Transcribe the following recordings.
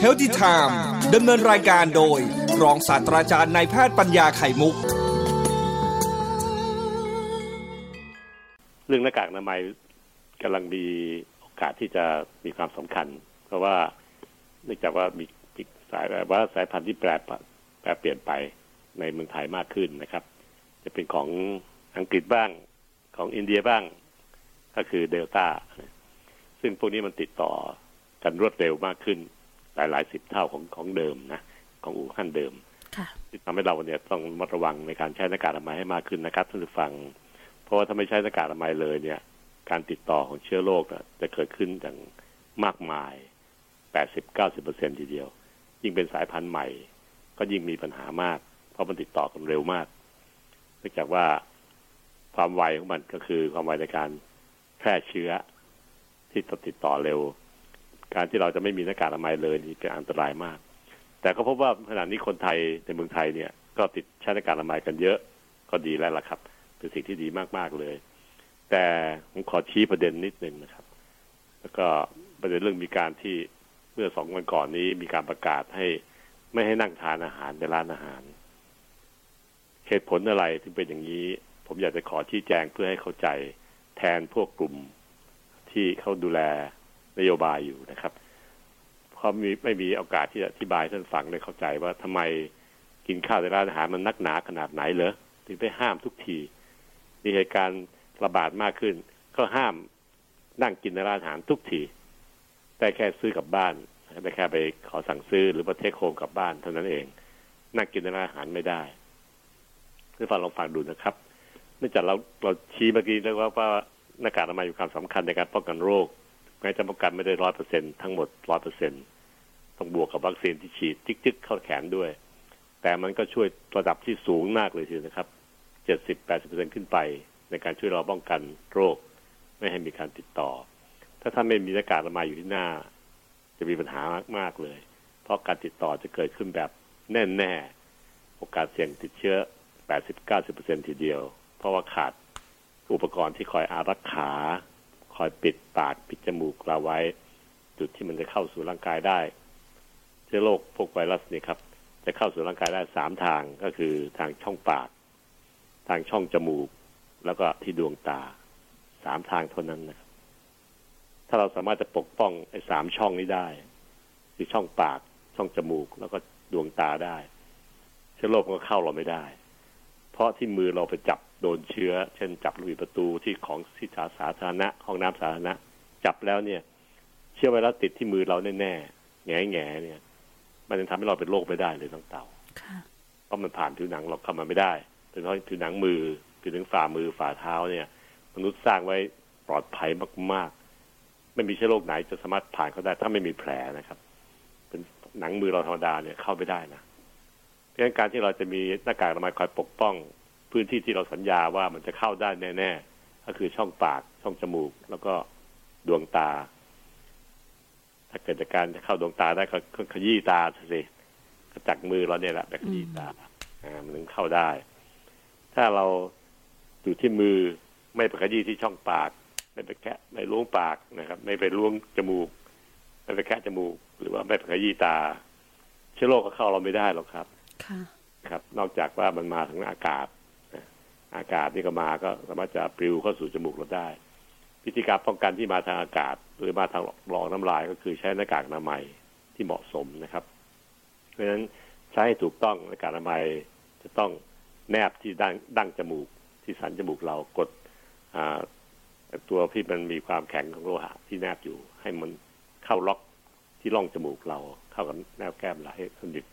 เฮลติไทม์ดำเนินรายการโดย รองศาสตราจารย์นายแพทย์ปัญญาไข่มุก เรื่องหน้ากากอนามัยกำลังมีโอกาสที่จะมีความสำคัญ เพราะว่าเนื่องจากว่ามีสายแบบว่าสายพันธุ์ที่แปรแปรเปลี่ยนไปในเมืองไทยมากขึ้นนะครับ จะเป็นของอังกฤษบ้างของอินเดียบ้าง ก็คือเดลต้า ซึ่งพวกนี้มันติดต่อกันรวดเร็วมากขึ้น หลายหลายสิบเท่าของของเดิมนะของอู่ฮั่นเดิมที่ทำให้เราเนี่ยต้องมัดระวังในการใช้หน้ากากอนามัยให้มากขึ้นนะครับท่านผู้ฟัง เพราะว่าถ้าไม่ใช้หน้ากากอนามัยเลยเนี่ย การติดต่อของเชื้อโรคจะเกิดขึ้นอย่างมากมายแปดสิบเก้าสิบเปอร์เซ็นทีเดียว ยิ่งเป็นสายพันธุ์ใหม่ ก็ยิ่งมีปัญหามาก เพราะมันติดต่อกันเร็วมาก เนื่องจากว่าความไวของมันก็คือความไวในการแพร่เชื้อ ที่ติดต่อเร็ว การที่เราจะไม่มีหน้ากากอนามัยเลยนี่เป็นอันตรายมาก แต่ก็พบว่าขณะนี้คนไทยในเมืองไทยเนี่ย ก็ติดใช้หน้ากากอนามัยกันเยอะก็ดีแล้วล่ะครับ เป็นสิ่งที่ดีมากๆเลย แต่ผมขอชี้ประเด็นนิดนึงนะครับ แล้วก็ประเด็นเรื่องมีการที่เมื่อสองวันก่อนนี้มีการประกาศให้ไม่ให้นั่งทานอาหารในร้านอาหาร เหตุผลอะไรถึงเป็นอย่างนี้ ผมอยากจะขอชี้แจงเพื่อให้เข้าใจแทนพวกกลุ่ม ที่เขาดูแลนโยบายอยู่นะครับเพราะมีไม่มีโอกาสที่จะอธิบายท่านฟังได้เข้าใจว่าทำไมกินข้าวในร้านอาหารมันนักหนาขนาดไหนเหรอถึงไปห้ามทุกที มีเหตุการณ์ระบาดมากขึ้น ก็ห้ามนั่งกินในร้านอาหารทุกที แต่แค่ซื้อกลับบ้านได้แค่ไปขอสั่งซื้อหรือมาเทคโฮมกลับบ้านเท่านั้นเอง นั่งกินในร้านอาหารไม่ได้ท่านฟังลองฟังดูนะครับเนื่องจากเราเราชี้เมื่อกี้แล้วว่าว่า หน้ากากอนามัยมีความสำคัญในการป้องกันโรคแม้จะป้องกันไม่ได้ร้อยเปอร์เซ็นทั้งหมดร้อยเปอร์เซ็นต้องบวกกับวัคซีนที่ฉีดจิกๆ เข้าแขนด้วย แต่มันก็ช่วยระดับที่สูงมากเลยทีนะครับเจ็ดสิบแปดสิบเปอร์เซ็นขึ้นไป ในการช่วยเราป้องกันโรค ไม่ให้มีการติดต่อ ถ้าท่านไม่มีหน้ากากอนามัยอยู่ที่หน้า จะมีปัญหามากๆเลย เพราะการติดต่อจะเกิดขึ้นแบบแน่ๆโอกาสเสี่ยงติดเชื้อแปดสิบเก้าสิบเปอร์เซ็นทีเดียว เพราะว่าขาด อุปกรณ์ที่คอยอารักขา คอยปิดปากปิดจมูกเราไว้ จุดที่มันจะเข้าสู่ร่างกายได้ เชื้อโรคพวกไวรัสนี่ครับ จะเข้าสู่ร่างกายได้สามทางก็คือทางช่องปาก ทางช่องจมูก แล้วก็ที่ดวงตาสามทางเท่านั้นนะครับ ถ้าเราสามารถจะปกป้องไอ้สามช่องนี้ได้ คือช่องปากช่องจมูก แล้วก็ดวงตาได้ เชื้อโรคก็เข้าเราไม่ได้ เพราะที่มือเราไปจับโดนเชื้อ เช่น จับลูกประตูที่ของที่สาธารณะห้องน้ำสาธารณะ จับแล้วเนี่ย เชื้อไวรัสติดที่มือเราแน่ๆแง่แง่เนี่ย มันจะทำให้เราเป็นโรคไม่ได้เลยทั้งเต่าเพราะมันผ่านผิวหนังเราเข้ามาไม่ได้โดยเฉพาะผิวหนังมือผิวหนังฝ่ามือฝ่าเท้าเนี่ย มนุษย์สร้างไว้ปลอดภัยมากๆ ไม่มีเชื้อโรคไหนจะสามารถผ่านเขาได้ ถ้าไม่มีแผลนะครับ เป็นหนังมือเราธรรมดาเนี่ยเข้าไม่ได้นะ เพราะฉะนั้นการที่เราจะมีหน้ากากอนามัยคอยปกป้อง พื้นที่ที่เราสัญญาว่ามันจะเข้าได้แน่ ๆ ก็คือช่องปากช่องจมูก แล้วก็ดวงตา ถ้าเกิดจากการจะเข้าดวงตาได้ก็ขยี้ตาสิก็จักมือเราเนี่ยแหละแบบขยี้ตาอ่ามันถึงเข้าได้ ถ้าเราอยู่ที่มือไม่ไปขยี้ที่ช่องปาก ไม่ไปแคะไม่ล้วงปากนะครับ ไม่ไปล้วงจมูก ไม่ไปแคะจมูก หรือว่าไม่ไปขยี้ตา เชื้อโรคก็เข้าเราไม่ได้หรอกครับ ครับ นอกจากว่ามันมาทางอากาศอากาศนี่ก็มาก็สามารถจะปลิวเข้าสู่จมูกเราได้พิธีการป้องกันที่มาทางอากาศ หรือมาทางหลอกน้ำลายก็คือใช้หน้ากากอนามัยที่เหมาะสมนะครับ เพราะฉะนั้นใช้ให้ถูกต้องหน้ากากอนามัยจะต้องแนบที่ดั้งดั้งจมูกที่สันจมูกเรากดตัวที่มันมีความแข็งของโลหะที่แนบอยู่ ให้มันเข้าล็อกที่ร่องจมูกเราเข้ากับแนวแก้มเราให้สนิท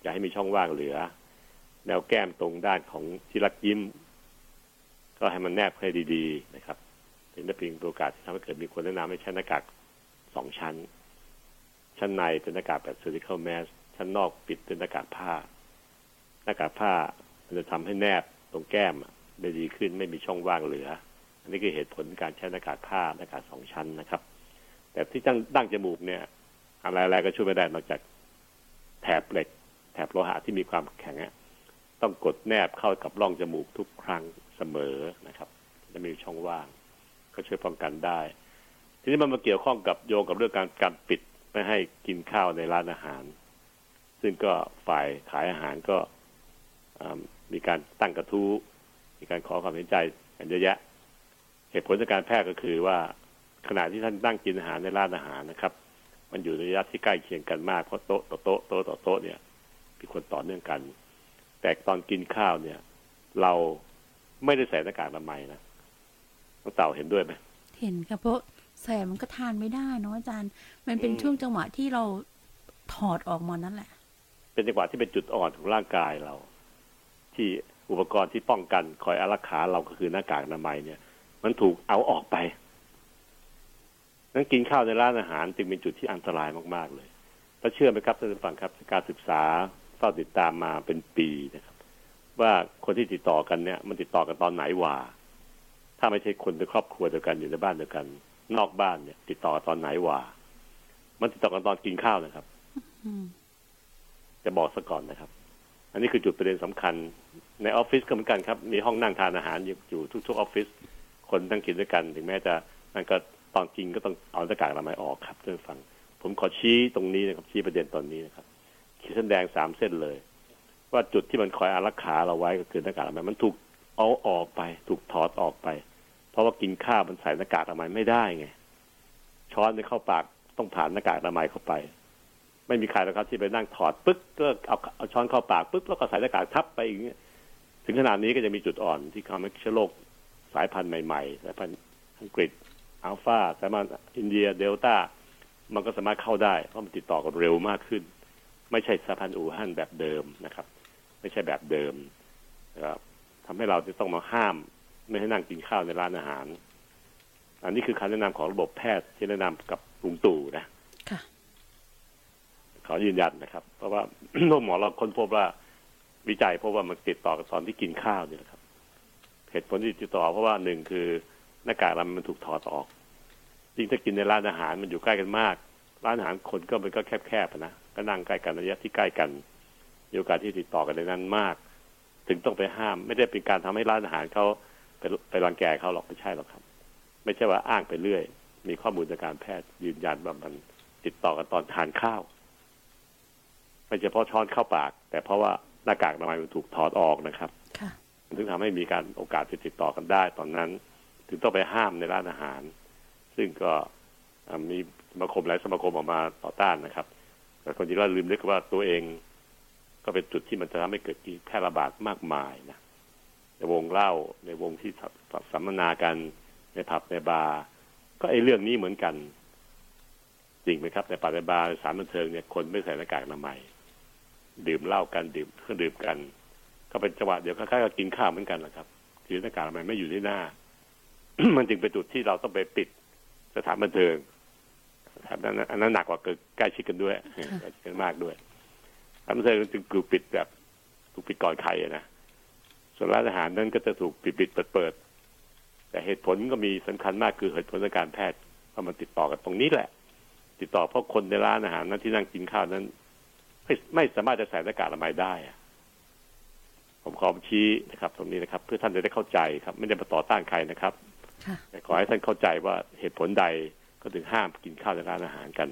อย่าให้มีช่องว่างเหลือ แนวแก้มตรงด้านของที่รักยิ้ม ก็ให้มันแนบให้ดี ๆ นะครับ เป็นนเพียงโอกาสที่ทำให้เกิดมีคนแนะนำให้ใช้หน้ากากสองชั้น ชั้นในเป็นหน้ากากแบบ surgical mask ชั้นนอกปิดเป็นหน้ากากผ้า หน้ากากผ้ามันจะทำให้แนบตรงแก้มได้ดีขึ้นไม่มีช่องว่างเหลือ อันนี้คือเหตุผลการใช้หน้ากากผ้าหน้ากากสองชั้นนะครับ แต่ที่ตั้งดั้งจมูกเนี่ย อะไรๆก็ช่วยไม่ได้นอกจากแถบเหล็ก ถบโลหะที่มีความแข็งต้องกดแนบเข้ากับร่องจมูกทุกครั้งเสมอนะครับจะมีช่องว่าง ก็ช่วยป้องกันได้ ทีนี้มันมาเกี่ยวข้องกับโยงกับเรื่องการการปิดไม่ให้กินข้าวในร้านอาหาร ซึ่งก็ฝ่ายขายอาหารก็มีการตั้งกระทู้มีการขอความเห็นใจกันเยอะแยะ เหตุผลจากการแพทย์ก็คือว่าขณะที่ท่านนั่งกินอาหารในร้านอาหารนะครับ มันอยู่ในระยะที่ใกล้เคียงกันมากเพราะโต๊ะต่อโต๊ะโต๊ะต่อโต๊ะเนี่ย มีคนต่อเนื่องกัน แต่ตอนกินข้าวเนี่ย เราไม่ได้ใส่หน้ากากอนามัยนะน้องเต่าเห็นด้วยไหมเห็นครับเพราะใส่มันก็ทานไม่ได้เนาะอาจารย์ มันเป็นช่วงจังหวะที่เราถอดออกมานั่นแหละ เป็นจังหวะที่เป็นจุดอ่อนของร่างกายเรา ที่อุปกรณ์ที่ป้องกันคอยอารักขาเราก็คือหน้ากากอนามัยเนี่ย มันถูกเอาออกไปนั้นกินข้าวในร้านอาหารจึงเป็นจุดที่อันตรายมากๆเลยแล้วเชื่อไหมครับท่านผู้ฟังครับการศึกษา เฝ้าติดตามมาเป็นปีนะครับ ว่าคนที่ติดต่อกันเนี่ย มันติดต่อกันตอนไหนวะถ้าไม่ใช่คนในครอบครัวเดียวกันอยู่ในบ้านเดียวกัน นอกบ้านเนี่ย ติดต่อตอนไหนวะมันติดต่อกันตอนกินข้าวนะครับจะบอกซะก่อนนะครับ อันนี้คือจุดประเด็นสำคัญ ในออฟฟิศก็เหมือนกันครับ มีห้องนั่งทานอาหารอยู่ทุกๆออฟฟิศคนนั่งกินด้วยกัน ถึงแม้จะมันก็ตอนกินก็ต้องเอาหน้ากากอนามัยออกครับท่านฟัง ผมขอชี้ตรงนี้นะครับชี้ประเด็นตอนนี้นะครับ ขีดเส้นแดงสามเส้นเลย ว่าจุดที่มันคอยอารักขาเราไว้ก็คือหน้ากากอนามัยมันถูกเอาออกไป ถูกถอดออกไป เพราะว่ากินข้าวมันใส่หน้ากากอนามัยไม่ได้ไง ช้อนในเข้าปากต้องผ่านหน้ากากอนามัยเข้าไป ไม่มีใครแล้วครับที่ไปนั่งถอดปึ๊กก็เอาเอาช้อนเข้าปากปึ๊กแล้วก็ใส่หน้ากากทับไปอย่างเงี้ยถึงขนาดนี้ก็จะมีจุดอ่อนที่ทำให้เชื้อโรคสายพันธุ์ใหม่ๆสายพันธุ์อังกฤษอัลฟาสายพันธุ์อินเดียเดลต้ามันก็สามารถเข้าได้เพราะมันติดต่อกันเร็วมากขึ้น ไม่ใช่สายพันธุ์อู่ฮั่นแบบเดิมนะครับ ไม่ใช่แบบเดิมนะครับทำให้เราจะต้องมาห้าม ไม่ให้นั่งกินข้าวในร้านอาหาร อันนี้คือคำแนะนำของระบบแพทย์ที่แนะนำกับลุงตู่นะขอยืนยันนะครับ เพราะว่าโรคหมอเราค้นพบว่าวิจัยพบว่ามันติดต่อกับตอนที่กินข้าวนี่แหละครับเหตุผลที่ติดต่อเพราะว่าหนึ่งคือหน้ากากเรามันถูกถอดออกจริงถ้ากินในร้านอาหารมันอยู่ใกล้กันมาก ร้านอาหารคนก็มันก็แคบๆนะก็นั่งใกล้กันระยะที่ใกล้กันมีโอกาสที่ติดต่อกันในนั้นมาก ถึงต้องไปห้าม ไม่ได้เป็นการทำให้ร้านอาหารเขาไปไปรังแกเขาหรอกไม่ใช่หรอกครับ ไม่ใช่ว่าอ้างไปเรื่อย มีข้อมูลจากการแพทย์ยืนยันว่ามันติดต่อกันตอนทานข้าวไม่เฉพาะช้อนเข้าปาก แต่เพราะว่าหน้ากากอนามัยมันถูกถอดออกนะครับถึงทำให้มีการโอกาสที่ติดต่อกันได้ ตอนนั้น ถึงต้องไปห้ามในร้านอาหาร ซึ่งก็มีส มาคมหลายสมาคมออกมาต่อต้านนะครับ แต่คนที่เราลืมนึกว่าตัวเองก็เป็นจุดที่มันจะทำให้เกิดการแพร่ระบาดมากมายนะในวงเล่าในวงที่สัมมนากันในผับในบาร์ก็ไอ้เรื่องนี้เหมือนกัน จริงไหมครับ ในผับในบาร์สารบันเทิงเนี่ยคนไม่ใส่หน้ากากอนามัยดื่มเหล้ากันดื่มเครื่องดื่มกัน ก็เป็นจังหวะเดียวคล้ายๆกับกินข้าวเหมือนกันแหละครับคือหน้ากากอนามัยไม่อยู่ที่หน้า มันจึงเป็นจุดที่เราต้องไปปิดสถานบันเทิง อันนั้นหนักกว่าเกิดใกล้ชิดกันด้วยใกล้ชิดกันมากด้วยสถานบันเทิงจึงถูกปิดแบบถูกปิดก่อนใครนะส่วนร้านอาหารนั้นก็จะถูกปิดปิดเปิดเปิดแต่เหตุผลก็มีสำคัญมากคือเหตุผลทางการแพทย์เพราะมันติดต่อกันตรงนี้แหละ ติดต่อเพราะคนในร้านอาหารนั้นที่นั่งกินข้าวนั้น ไม่ไม่สามารถจะใส่หน้ากากอนามัยได้ผมขอชี้นะครับ ตรงนี้นะครับ เพื่อท่านจะได้เข้าใจครับ ไม่ได้มาต่อต้านใครนะครับแต่ขอให้ท่านเข้าใจว่าเหตุผลใด ก็ถึงห้ามกินข้าวในร้านอาหารกัน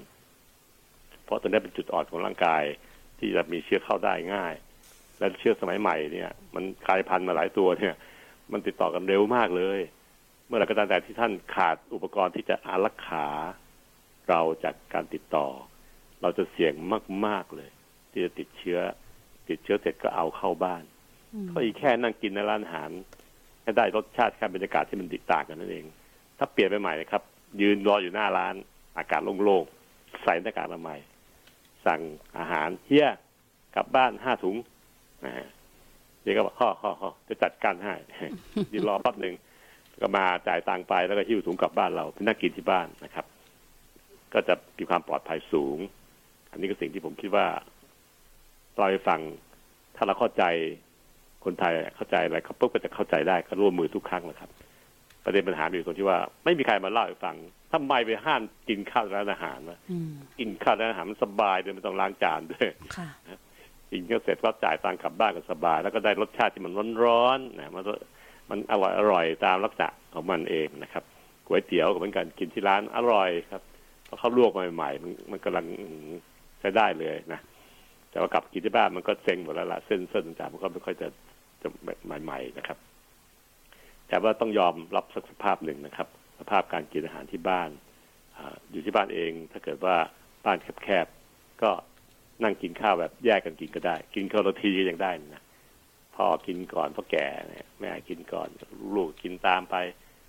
เพราะตรงนี้เป็นจุดอ่อนของร่างกายที่จะมีเชื้อเข้าได้ง่าย และเชื้อสมัยใหม่เนี่ย มันกลายพันธุ์มาหลายตัวเนี่ย มันติดต่อกันเร็วมากเลย เมื่อไหร่ก็ตามแต่ที่ท่านขาดอุปกรณ์ที่จะอารักขาเราจากการติดต่อ เราจะเสี่ยงมาก ๆเลย ที่จะติดเชื้อ ติดเชื้อเสร็จก็เอาเข้าบ้านก็อีกแค่นั่งกินในร้านอาหารให้ได้รสชาติแค่บรรยากาศที่มันติดต่างกันนั่นเอง ถ้าเปลี่ยนไปใหม่นะครับ ยืนรออยู่หน้าร้าน อากาศโล่งๆใส่หน้ากากอนามัยสั่งอาหารเฮียกลับบ้านห้าถุงนะฮะเดี๋ยก็บอกข้อข้อข้อจะจัดการให้ยืนรอแป๊บหนึ่งก็มาจ่ายตังไปแล้วก็หิ้วถุงกลับบ้านเราไปนั่งกินที่บ้านนะครับ ก็จะมีความปลอดภัยสูง อันนี้ก็สิ่งที่ผมคิดว่าเราไปฟังถ้าเราเข้าใจคนไทยเข้าใจอะไรเขาปุ๊บก็จะเข้าใจได้ก็ร่วมมือทุกครั้งนะครับ ประเด็นปัญหาอยู่ตรงที่ว่า ไม่มีใครมาเล่าให้ฟังทำไมไปห้ามกินข้าวร้านอาหารวะกินข้าวร้านอาหารมันสบายเลยไม่ต้องล้างจานด้วยกินก็เสร็จก็จ่ายตังค์กลับบ้านก็สบาย แล้วก็ได้รสชาติที่มันร้อนๆนะมันมันอร่อยอร่อยตามลักษณะของมันเองนะครับก๋วยเตี๋ยวก็เหมือนกันกินที่ร้านอร่อยครับเพราะเขาลวกมาใหม่ๆมันมันกำลังใช้ได้เลยนะแต่ว่ากลับกินที่บ้านมันก็เซ็งหมดแล้วล่ะเส้นเส้นต่างๆมันก็ไม่ค่อยจะจะใหม่ ๆ นะครับ แต่ว่าต้องยอมรับสักสภาพหนึ่งนะครับ สภาพการกินอาหารที่บ้านออยู่ที่บ้านเอง ถ้าเกิดว่าบ้านแคบๆก็นั่งกินข้าวแบบแยกกันกินก็ได้ กินคนละทีก็ยังได้นะพ่อกินก่อนพ่อแก่เนี่ยแม่กินก่อนลูกกินตามไป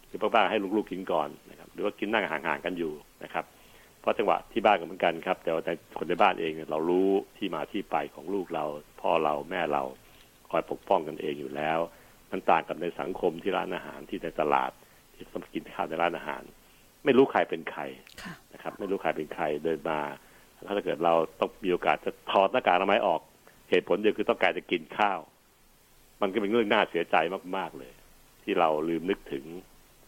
หรือป้าๆให้ลูกๆกินก่อนนะครับหรือว่ากินนั่งห่างๆกันอยู่นะครับ เพราะจังหวะที่บ้านก็เหมือนกันครับ แต่ว่าในคนในบ้านเองเนี่ยเรารู้ที่มาที่ไปของลูกเรา พ่อเราแม่เราคอยปกป้องกันเองอยู่แล้ว มันต่างกับในสังคมที่ร้านอาหารที่ในตลาด ที่ต้องกินข้าวในร้านอาหาร ไม่รู้ใครเป็นใครค่ะนะครับ ไม่รู้ใครเป็นใครเดินมาถ้าเกิดเราต้องมีโอกาสจะถอดหน้ากากอนามัยออก เหตุผลเดียวคือต้องการจะกินข้าว มันก็เป็นเรื่องน่าเสียใจมาก ๆเลย ที่เราลืมนึกถึง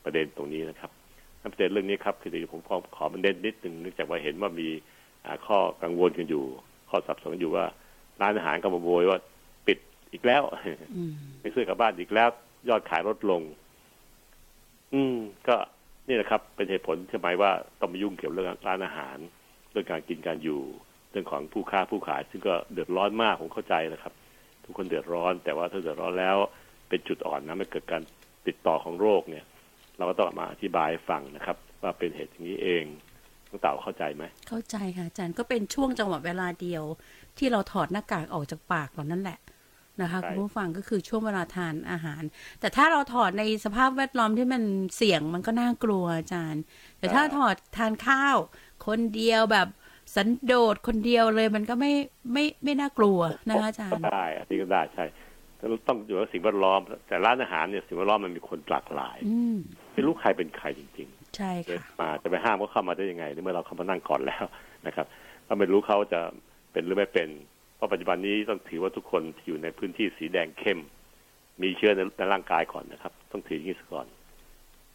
ประเด็นตรงนี้นะครับประเด็นเรื่องนี้ครับคือผมขอขอมันเด่นนิดหนึ่งเนื่องจากว่าเห็นว่ามีอ่าข้อกังวลกันอยู่ ข้อสับสนอยู่ว่าร้านอาหารก็มาโวยว่าปิด อีกแล้วอืมไม่ซื้อกลับบ้านอีกแล้ว ยอดขายลดลง อืม ก็นี่แหละครับ เป็นเหตุผลทำไมว่าต้องมายุ่งเกี่ยวเรื่องร้านอาหารเรื่องการกินการอยู่ เรื่องของผู้ค้าผู้ขาย ซึ่งก็เดือดร้อนมากผมเข้าใจนะครับ ทุกคนเดือดร้อน แต่ว่าถ้าเดือดร้อนแล้ว เป็นจุดอ่อนนะไม่เกิดการติดต่อของโรคเนี่ย เราก็ต้องมาอธิบายให้ฟังนะครับ ว่าเป็นเหตุอย่างนี้เองน้องเต่าเข้าใจไหม เข้าใจค่ะอาจารย์ก็เป็นช่วงจังหวะเวลาเดียว ที่เราถอดหน้ากากออกจากปากเรานั่นแหละ นะคะใช่คุณผู้ฟังก็คือช่วงเวลาทานอาหาร แต่ถ้าเราถอดในสภาพแวดล้อมที่มันเสี่ยงมันก็น่ากลัวอาจารย์ แต่ถ้าถอดทานข้าว คนเดียวแบบสันโดษคนเดียวเลยมันก็ไม่ไม่ไม่น่ากลัวนะคะอาจารก็ย์ได้อันนี้ก็ได้ใช่แต่เราต้องอยู่กับสิ่งแวดล้อม แต่ร้านอาหารเนี่ยสิ่งแวดล้อมมันมีคนหลากหลายอืมไม่รู้ใครเป็นใครจริงใช่ๆเดินค่ะมาจะไปห้ามเขาเข้ามาได้ยังไงในเมื่อเราเข้ามานั่งก่อนแล้วนะครับเราไม่รู้เขาจะเป็นหรือไม่เป็น เพราะปัจจุบันนี้ต้องถือว่าทุกคนที่อยู่ในพื้นที่สีแดงเข้ม มีเชื้อในในร่างกายก่อนนะครับ ต้องถืออย่างนี้ซะก่อน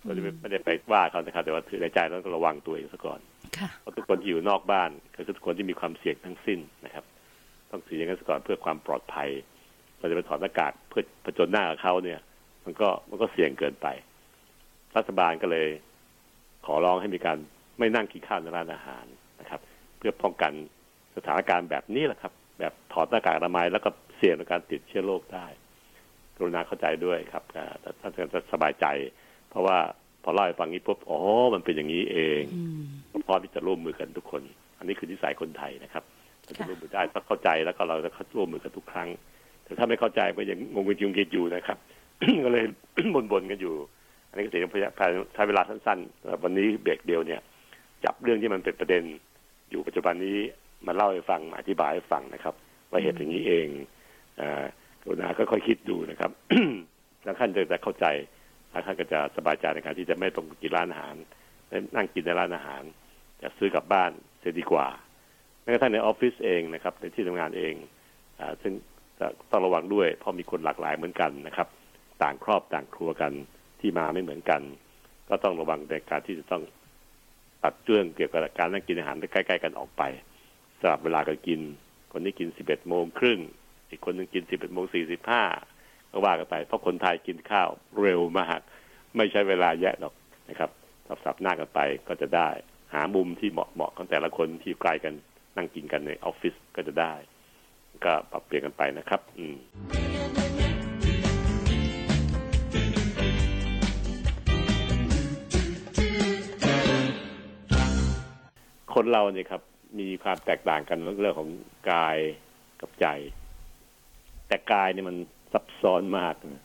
ก็ไม่ไม่ได้ไปว่าเขานะครับ แต่ว่าถือในใจแล้วต้องระวังตัวเองซะก่อนค่ะเพราะทุกคนที่อยู่นอกบ้านก็คือทุกคนที่มีความเสี่ยงทั้งสิ้นนะครับ ต้องถืออย่างนั้นซะก่อนเพื่อความปลอดภัย เราจะไปถอดหน้ากากเพื่อผจญหน้ากับเขาเนี่ย มันก็มันก็เสี่ยงเกินไป รัฐบาลก็เลย ขอร้องให้มีการไม่นั่งกินข้าวในร้านอาหารนะครับ เพื่อป้องกันสถานการณ์แบบนี้แหละครับ แบบถอดหน้ากากอนามัยแล้วก็เสี่ยงในการติดเชื้อโรคได้ กรุณาเข้าใจด้วยครับอ่าท่านจะสบายใจ เพราะว่าพอเล่าให้ฟังนี้ปุ๊บอ๋อ มันเป็นอย่างนี้เองอืมพร้อมที่จะร่วมมือกันทุกคน อันนี้คือนิสัยคนไทยนะครับถ้าจะค่ะร่วมมือได้ต้องเข้าใจแล้วก็เราจะร่วมมือกันทุกครั้ง แต่ถ้าไม่เข้าใจก็ยังงงกันยุงกิดอยู่นะครับ ก็เลยบ่นๆกันอยู่ อันนี้ก็ถือว่าใช้เวลาสั้นๆวันนี้เบรกเดียวเนี่ย จับเรื่องที่มันเป็นประเด็นอยู่ปัจจุบันนี้ มาเล่าให้ฟังมาอธิบายให้ฟังนะครับ ว่าเหตุอย่างนี้เองกรุณาก็ค่อยคิดดูนะครับแล้วท่านจะเข้าใจแล้วท่านก็จะสบายใจในการที่จะไม่ต้องกินร้านอาหารนั่งกินในร้านอาหาร จะซื้อกลับบ้านเสียดีกว่าแม้กระทั่งในออฟฟิศเองนะครับ ในที่ทำงานเองอซึ่งต้องระวังด้วย เพราะมีคนหลากหลายเหมือนกันนะครับ ต่างครอบต่างครัวกันที่มาไม่เหมือนกัน ก็ต้องระวังในการที่จะต้องตัดเรื่องเกี่ยวกับการนั่งกินอาหารใกล้ๆกันออกไป สลับเวลากันกิน คนนี้กิน11โมงครึ่ง อีกคนหนึงกิน11โมง45ก็ว่ากันไป เพราะคนไทยกินข้าวเร็วมากไม่ใช้เวลาแยะหรอกนะครับสับๆหน้ากันไปก็จะได้ หามุมที่เหมาะเหมาะของแต่ละคนที่ใกล้กันนั่งกินกันในออฟฟิศก็จะได้ ก็ปรับเปลี่ยนกันไปนะครับ อืมคนเราเนี่ยครับ มีความแตกต่างกันเรื่องของกายกับใจ แต่กายเนี่ยมันซับซ้อนมากนะ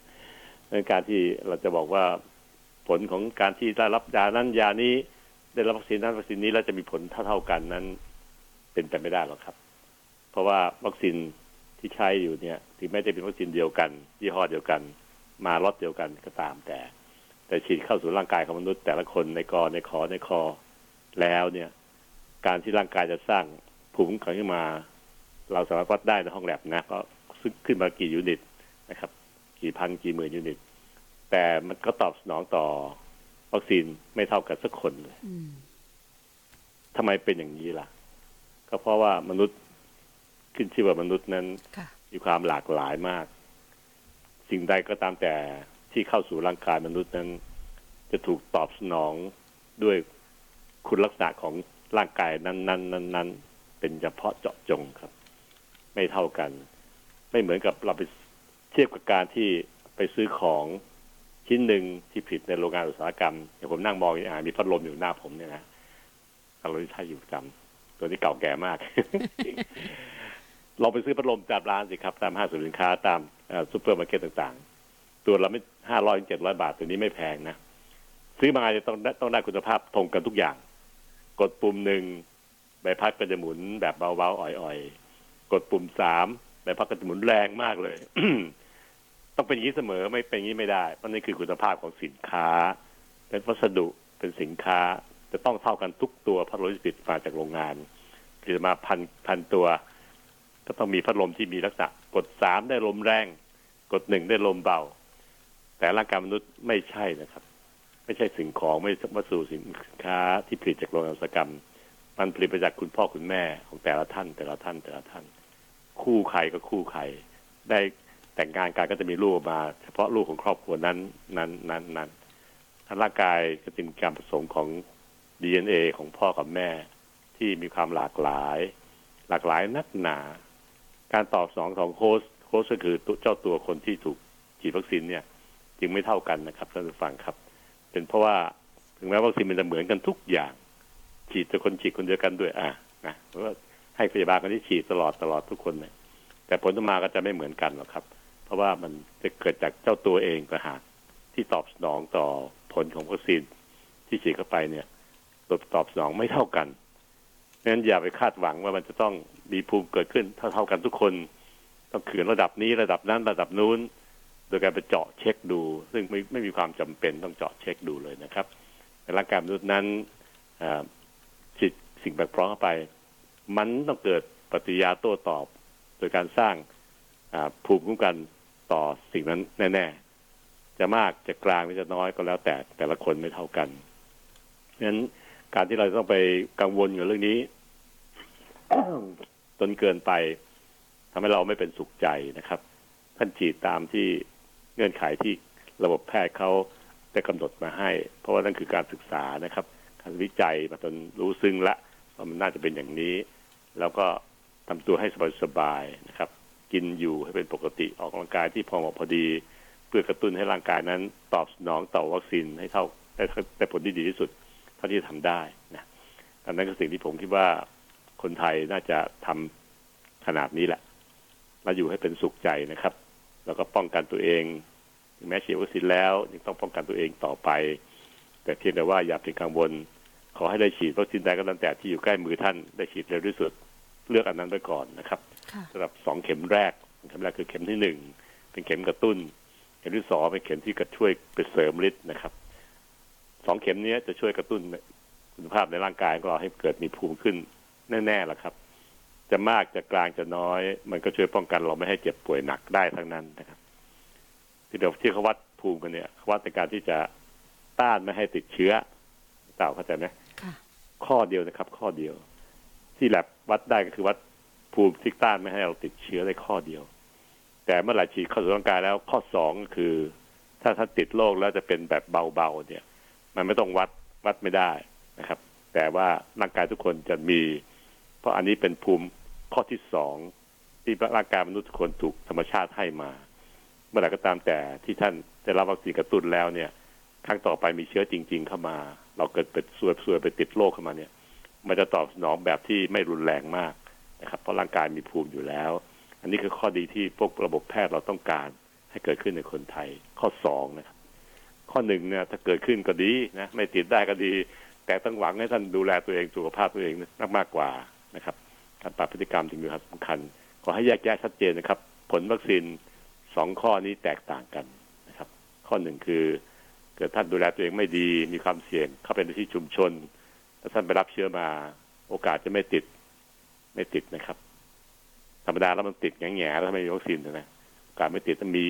ในการที่เราจะบอกว่าผลของการที่ได้รับยานั้นยานี้ ได้รับวัคซีนนั้นวัคซีนนี้แล้วจะมีผลเท่าๆกันนั้น เป็นไปไม่ได้หรอกครับ เพราะว่าวัคซีนที่ใช้อยู่เนี่ย ถึงแม้จะเป็นวัคซีนเดียวกันยี่ห้อเดียวกัน มาล็อตเดียวกันก็ตามแต่ แต่ฉีดเข้าสู่ร่างกายของมนุษย์แต่ละคนในกอในคอในคอแล้วเนี่ย การที่ร่างกายจะสร้างภูมิคุ้มกันขึ้นมา เราสามารถวัดได้ในห้องแลบนะก็ซึ่งขึ้นมากี่ยูนิตนะครับ กี่พันกี่หมื่นยูนิต แต่มันก็ตอบสนองต่อวัคซีนไม่เท่ากันสักคนเลยอืมทำไมเป็นอย่างนี้ล่ะ ก็เพราะว่ามนุษย์ขึ้นชื่อว่ามนุษย์นั้นค่ะมีความหลากหลายมาก สิ่งใดก็ตามแต่ที่เข้าสู่ร่างกายมนุษย์นั้น จะถูกตอบสนองด้วยคุณลักษณะของ ร่างกายนั้นๆนั้นๆเป็นเฉพาะเจาะจงครับ ไม่เท่ากัน ไม่เหมือนกับเราไปเทียบกับการที่ไปซื้อของชิ้นหนึ่งที่ผลิตในโรงงานอุตสาหกรรมอย่างผมนั่งมองอ่ามีพัดลมอยู่หน้าผมเนี่ยนะเราใช้อยู่ประจำตัวนี้เก่าแก่มาก เราไปซื้อพัดลมตามร้านสิครับ ตามห้างสรรพสินค้าตามซูเปอร์มาร์เก็ตต่างๆ ตัวเราไม่ห้าร้อยเจ็ดร้อยบาทตัวนี้ไม่แพงนะ ซื้อมาจะต้องต้องได้คุณภาพตรงกันทุกอย่าง กดปุ่มหนึ่งใบพัดก็จะหมุนแบบเบาๆอ่อยๆ กดปุ่มสามใบพัดก็จะหมุนแรงมากเลย ต้องเป็นอย่างนี้เสมอไม่เป็นอย่างนี้ไม่ได้ เพราะนี่คือคุณภาพของสินค้า เป็นวัสดุเป็นสินค้า จะต้องเท่ากันทุกตัวพัดลมที่ผลิตมาจากโรงงาน คือมาพันพันตัว ก็ต้องมีพัดลมที่มีลักษณะ กดสามได้ลมแรง กดหนึ่งได้ลมเบา แต่ร่างกายมนุษย์ไม่ใช่นะครับ ไม่ใช่สิ่งของไม่วัสดุสินค้าที่ผลิตจากโรงงานอุตสาหกรรม มันผลิตมาจากคุณพ่อคุณแม่ของแต่ละท่าน แต่ละท่านแต่ละท่าน คู่ใครก็คู่ใครได้แต่งงานกันก็จะมีลูกมา เฉพาะลูกของครอบครัวนั้นนั้นนั้นนั้นร่างกายจะเป็นการผสมของ DNA ของพ่อกับแม่ ที่มีความหลากหลาย หลากหลายนักหนา การตอบสองของโค้ชโค้ชก็คือเจ้าตัวคนที่ถูกฉีดวัคซีนเนี่ย จึงไม่เท่ากันนะครับท่านผู้ฟังครับ เป็นเพราะว่าถึงแม้วัคซีนมันจะเหมือนกันทุกอย่าง ฉีดแต่คนฉีดคนเดียวกันด้วย อะนะเพราะว่าให้พยาบาลคนที่ฉีดตลอดตลอดทุกคนเนี่ยแต่ผลออกมาก็จะไม่เหมือนกันหรอกครับ เพราะว่ามันจะเกิดจากเจ้าตัวเองต่างหากที่ตอบสนองต่อผลของวัคซีนที่ฉีดเข้าไปเนี่ยตอบสนองไม่เท่ากันงั้นอย่าไปคาดหวังว่ามันจะต้องมีภูมิเกิดขึ้นเท่าเท่ากันทุกคน ต้องขืนระดับนี้ระดับนั้นระดับนู้น โดยการไปเจาะเช็คดู ซึ่งไม่ไม่มีความจำเป็นต้องเจาะเช็คดูเลยนะครับในร่างกายมนุษย์นั้นฉีดสิ่งแปลกปลอมเข้าไป มันต้องเกิดปฏิยาโต้ตอบ โดยการสร้างภูมิคุ้มกันต่อสิ่งนั้นแน่ ๆ จะมากจะกลางหรือจะน้อยก็แล้วแต่แต่ละคนไม่เท่ากันฉะนั้นการที่เราต้องไปกังวลกับเรื่องนี้จนเกินไปทำให้เราไม่เป็นสุขใจนะครับ ท่านฉีดตามที่ เงื่อนไขที่ระบบแพทย์เขาได้กำหนดมาให้ เพราะว่านั่นคือการศึกษานะครับ การวิจัยมาจนรู้ซึ้งละว่ามันน่าจะเป็นอย่างนี้ แล้วก็ทำตัวให้สบายๆนะครับ กินอยู่ให้เป็นปกติออกกำลังกายที่พอเหมาะพอดี เพื่อกระตุ้นให้ร่างกายนั้นตอบสนองต่อวัคซีนให้เท่าได้ได้ผลที่ดีที่สุดเท่าที่จะทำได้นะอันนั้นก็สิ่งที่ผมคิดว่าคนไทยน่าจะทำขนาดนี้แหละมาอยู่ให้เป็นสุขใจนะครับ แล้วก็ป้องกันตัวเอง แม้ฉีดวัคซีนแล้วยังต้องป้องกันตัวเองต่อไป แต่เพียงแต่ว่าอย่าเป็นกังวล ขอให้ได้ฉีดวัคซีนใดก็ตามแต่ที่อยู่ใกล้มือท่านได้ฉีดเร็วที่สุด เลือกอันนั้นไปก่อนนะครับสำหรับสองเข็มแรกเข็มแรกคือเข็มที่หนึ่งเป็นเข็มกระตุ้น เข็มที่สองเป็นเข็มที่กระช่วยไปเสริมฤทธิ์นะครับสองเข็มนี้จะช่วยกระตุ้นคุณภาพในร่างกายของเราให้เกิดมีภูมิขึ้นแน่ๆแหละครับ จะมากจะกลางจะน้อย มันก็ช่วยป้องกันเราไม่ให้เจ็บป่วยหนักได้ทั้งนั้นนะครับ ที่เดี๋ยวที่เขาวัดภูมิกันเนี่ยเขาวัดในการที่จะต้านไม่ให้ติดเชื้อเต่าเข้าใจไหมข้อเดียวนะครับ ข้อเดียว ที่แลบวัดได้ก็คือวัดภูมิที่ต้านไม่ให้เราติดเชื้อได้ข้อเดียว แต่เมื่อไหร่ฉีดเข้าสู่ร่างกายแล้วข้อสองก็คือ ถ้าท่านติดโรคแล้วจะเป็นแบบเบาๆเนี่ย มันไม่ต้องวัดวัดไม่ได้นะครับ แต่ว่าร่างกายทุกคนจะมี เพราะอันนี้เป็นภูมิข้อที่สองที่ร่างกายมนุษย์ทุกคนถูกธรรมชาติให้มา เมื่อไหร่ก็ตามแต่ที่ท่านได้รับวัคซีนกระตุ้นแล้วเนี่ยครั้งต่อไปมีเชื้อจริง ๆ เข้ามา เราเกิดเป็นซวยซวยไปติดโรคเข้ามาเนี่ย มันจะตอบสนองแบบที่ไม่รุนแรงมากนะครับเพราะร่างกายมีภูมิอยู่แล้ว อันนี้คือข้อดีที่พวกระบบแพทย์เราต้องการให้เกิดขึ้นในคนไทยข้อสองนะครับ ข้อหนึ่งเนี่ยถ้าเกิดขึ้นก็ดีนะไม่ติดได้ก็ดี แต่ต้องหวังให้ท่านดูแลตัวเองสุขภาพตัวเองมากมากกว่านะครับ การปรับพฤติกรรมจึงมีความสำคัญ ขอให้แยกแยะชัดเจนนะครับ ผลวัคซีน สองข้อนี้แตกต่างกันนะครับ ข้อหนึ่งคือเกิดท่านดูแลตัวเองไม่ดีมีความเสี่ยงเข้าไปในที่ชุมชนถ้าท่านไปรับเชื้อมา โอกาสจะไม่ติดไม่ติดนะครับ ธรรมดาแล้วมันติดแง่ๆแล้วไม่มีวัคซีนนะโอกาสไม่ติดต้องมี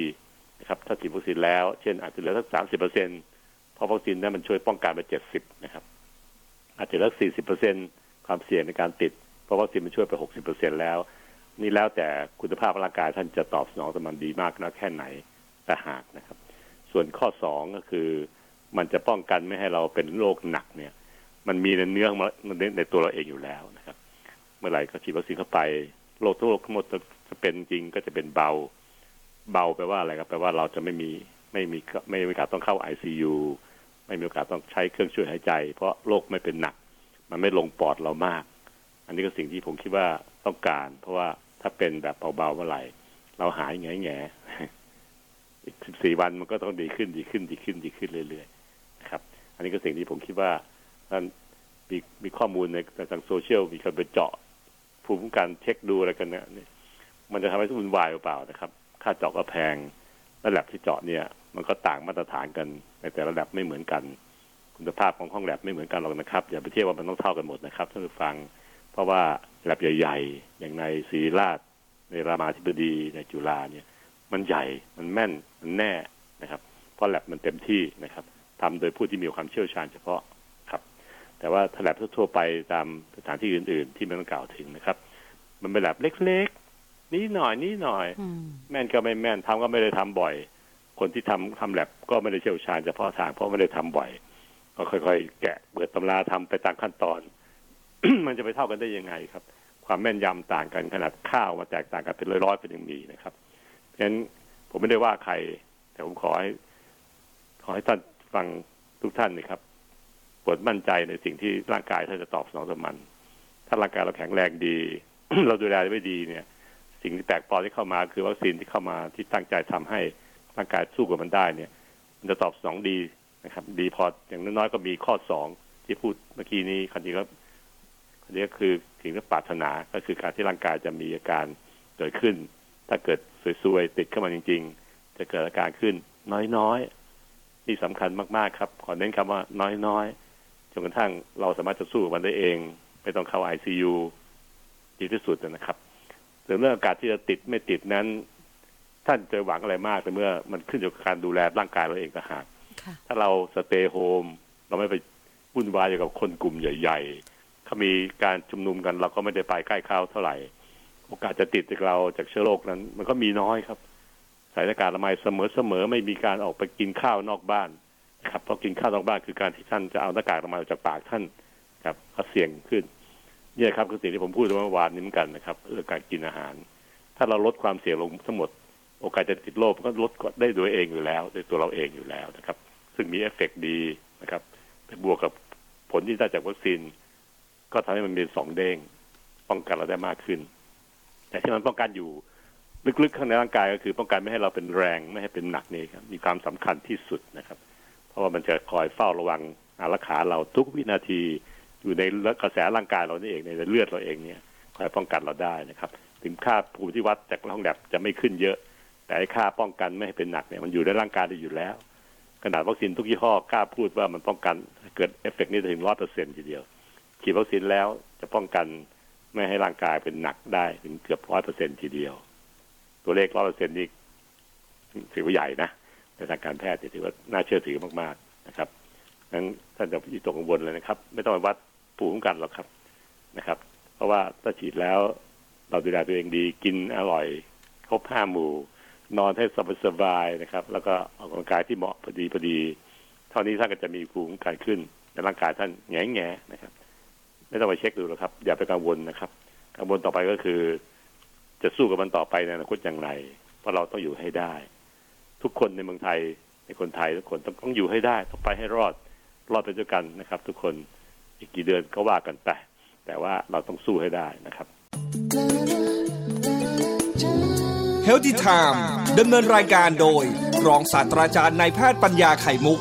นะครับ ถ้าฉีดวัคซีนแล้ว เช่นอาจจะเหลือสักสามสิบเปอร์เซ็นเพราะวัคซีนนั้นมันช่วยป้องกันไปเจ็ดสิบนะครับ อาจจะเหลือสี่สิบเปอร์เซ็นความเสี่ยงในการติด เพราะวัคซีนมันช่วยไปหกสิบเปอร์เซ็นแล้ว นี่แล้วแต่คุณภาพร่างกายท่านจะตอบสนองต่อมันดีมากน้อยแค่ไหนแต่หากนะครับ ส่วนข้อสองก็คือ มันจะป้องกันไม่ให้เราเป็นโรคหนักเนี่ย มันมีในเนื้อมันในตัวเราเองอยู่แล้วนะครับ เมื่อไหร่ก็ฉีดวัคซีนเข้าไปโรคทุกโรคทั้งหมดจะเป็นจริงก็จะเป็นเบา เบาแปลว่าอะไรครับแปลว่าเราจะไม่มีไม่มีไม่มีโอกาสต้องเข้าไอซียูไม่มีโอกาสต้องใช้เครื่องช่วยหายใจ เพราะโรคไม่เป็นหนัก มันไม่ลงปอดเรามาก อันนี้ก็สิ่งที่ผมคิดว่าต้องการ เพราะว่า ถ้าเป็นแบบเบาๆเมื่อไหร่ เราหายแง่แง่อีกสิบสี่วันมันก็ต้องดีขึ้นดีขึ้นดีขึ้นดีขึ้นเรื่อยๆนะครับ อันนี้ก็สิ่งที่ผมคิดว่าท่านมีมีข้อมูลในทางโซเชียลมีคนไปเจาะภูมิคุ้มกันเช็คดูอะไรกันเนี่ยมันจะทำให้ทุกวุ่นวายหรือเปล่านะครับ ค่าเจาะก็แพงและแลบที่เจาะเนี่ย มันก็ต่างมาตรฐานกันในแต่ละแลบไม่เหมือนกัน คุณภาพของห้องแลบไม่เหมือนกันหรอกนะครับ อย่าไปเทียบว่ามันต้องเท่ากันหมดนะครับท่านผู้ฟัง เพราะว่าแลบใหญ่ ๆ อย่างในศรีราชในรามาธิบดีในจุฬาเนี่ย มันใหญ่มันแม่นมันแน่นะครับ เพราะแลบมันเต็มที่นะครับทำโดยผู้ที่มีความเชี่ยวชาญเฉพาะครับ แต่ว่าแลบทั่วไปตามสถานที่อื่น ๆ ที่ไม่ต้องกล่าวถึงนะครับ มันเป็นแลบเล็กๆนี้หน่อยนี้หน่อย แม่นก็ไม่แม่นทำก็ไม่ได้ทำบ่อย คนที่ทำทำแลบก็ไม่ได้เชี่ยวชาญเฉพาะทางเพราะไม่ได้ทำบ่อยก็ค่อยๆ แกะเปิดตำราทำไปตามขั้นตอน มันจะไปเท่ากันได้ยังไงครับ ความแม่นยำต่างกันขนาดข้าวมาแตกต่างกันเป็นร้อยๆเป็นยังมีนะครับเพราะฉะนั้นผมไม่ได้ว่าใคร แต่ผมขอให้ ขอให้ท่านฟังทุกท่านนะครับปวดมั่นใจในสิ่งที่ร่างกายท่านจะตอบสนองต่อมัน ถ้าร่างกายเราแข็งแรงดี เราดูแลไม่ดีเนี่ย สิ่งที่แตกปลอมที่เข้ามาคือวัคซีนที่เข้ามาที่ตั้งใจทำให้ร่างกายสู้กับมันได้เนี่ย มันจะตอบสนองดีนะครับ ดีพออย่างน้อยๆก็มีข้อสองที่พูดเมื่อกี้นี้คันนี้ก็ คันนี้ก็คือสิ่งที่ปรารถนาก็คือการที่ร่างกายจะมีอาการเกิดขึ้น ถ้าเกิดสวยๆติดเข้ามาจริง ๆ จะเกิดอาการขึ้นน้อยๆที่สำคัญมากๆครับขอเน้นคำว่าน้อยๆจนกระทั่งเราสามารถจะสู้กับมันได้เองไม่ต้องเข้าไอซียูดีที่สุดนะครับส่วนเรื่องโอกาสที่จะติดไม่ติดนั้น ท่านจะหวังอะไรมากแต่เมื่อมันขึ้นอยู่กับการดูแลร่างกายเราเองต่างหากถ้าเรา stay home เราไม่ไปวุ่นวายอยู่กับคนกลุ่มใหญ่ ๆเขามีการชุมนุมกันเราก็ไม่ได้ไปใกล้เขาเท่าไหร่ โอกาสจะติดจากเราจากเชื้อโรคนั้น มันก็มีน้อยครับ ใส่หน้ากากอนามัยเสมอๆไม่มีการออกไปกินข้าวนอกบ้านครับเพราะกินข้าวนอกบ้านคือการที่ท่านจะเอาหน้ากากอนามัยออกจากปากท่านครับก็เสี่ยงขึ้นนี่ครับคือสิ่งที่ผมพูดเมื่อวานนี้เหมือนกันนะครับเรื่องการกินอาหาร ถ้าเราลดความเสี่ยงลงทั้งหมด โอกาสจะติดโรคก็ลดได้โดยเองอยู่แล้วโดยตัวเราเองอยู่แล้วนะครับ ซึ่งมีเอฟเฟกดีนะครับไปบวกกับผลที่ได้จากวัคซีน ก็ทำให้มันเป็นสองเด้งป้องกันเราได้มากขึ้น แต่ที่มันป้องกันอยู่ลึกๆข้างในร่างกายก็คือป้องกันไม่ให้เราเป็นแรงไม่ให้เป็นหนักนี่ครับมีความสำคัญที่สุดนะครับ เพราะว่ามันจะคอยเฝ้าระวังอารักขาเราทุกวินาทีอยู่ในกระแสร่างกายเรานี่เองในเลือดเราเองเนี่ยคอยป้องกันเราได้นะครับ ถึงค่าภูมิที่วัดจากห้องแล็บจะไม่ขึ้นเยอะ แต่ค่าป้องกันไม่ให้เป็นหนักเนี่ยมันอยู่ในร่างกายได้อยู่แล้ว ขนาดวัคซีนทุกยี่ห้อกล้าพูดว่ามันป้องกันเกิดเอฟเฟกต์นี้ถึงร้อยเปอร์เซ็นต์ทีเดียว ฉีดวัคซีนแล้วจะป้องกันไม่ให้ร่างกายเป็นหนักได้ถึงเกือบร้อยเปอร์เซ็นทีเดียว ตัวเลขร้อยเปอร์เซ็นนี่ถือว่าใหญ่นะในทางการแพทย์ถือว่าน่าเชื่อถือมากๆนะครับนั้นท่านจะยิ่งตกกังวลเลยนะครับ ไม่ต้องไปวัดภูมิคุ้มกันหรอกครับนะครับ เพราะว่าถ้าฉีดแล้วเราดูแลตัวเองดีกินอร่อยครบห้าหมู่ นอนให้สบายๆนะครับ แล้วก็ออกกำลังกายที่เหมาะพอดีพอดี เท่านี้ท่านก็จะมีภูมิคุ้มกันขึ้นในร่างกายท่านแง่แง่นะครับ ไม่ต้องไปเช็คดูหรอกครับ อย่าไปกังวลนะครับกังวลต่อไปก็คือ จะสู้กับมันต่อไปในอนาคตอย่างไร เพราะเราต้องอยู่ให้ได้ ทุกคนในเมืองไทยในคนไทยทุกคนต้องต้องอยู่ให้ได้ต้องไปให้รอดรอดไปด้วยกันนะครับ ทุกคนอีกกี่เดือนก็ว่ากันไปแต่ว่าเราต้องสู้ให้ได้นะครับ Healthy Time ดำเนินรายการโดย รองศาสตราจารย์นายแพทย์ปัญญาไข่มุก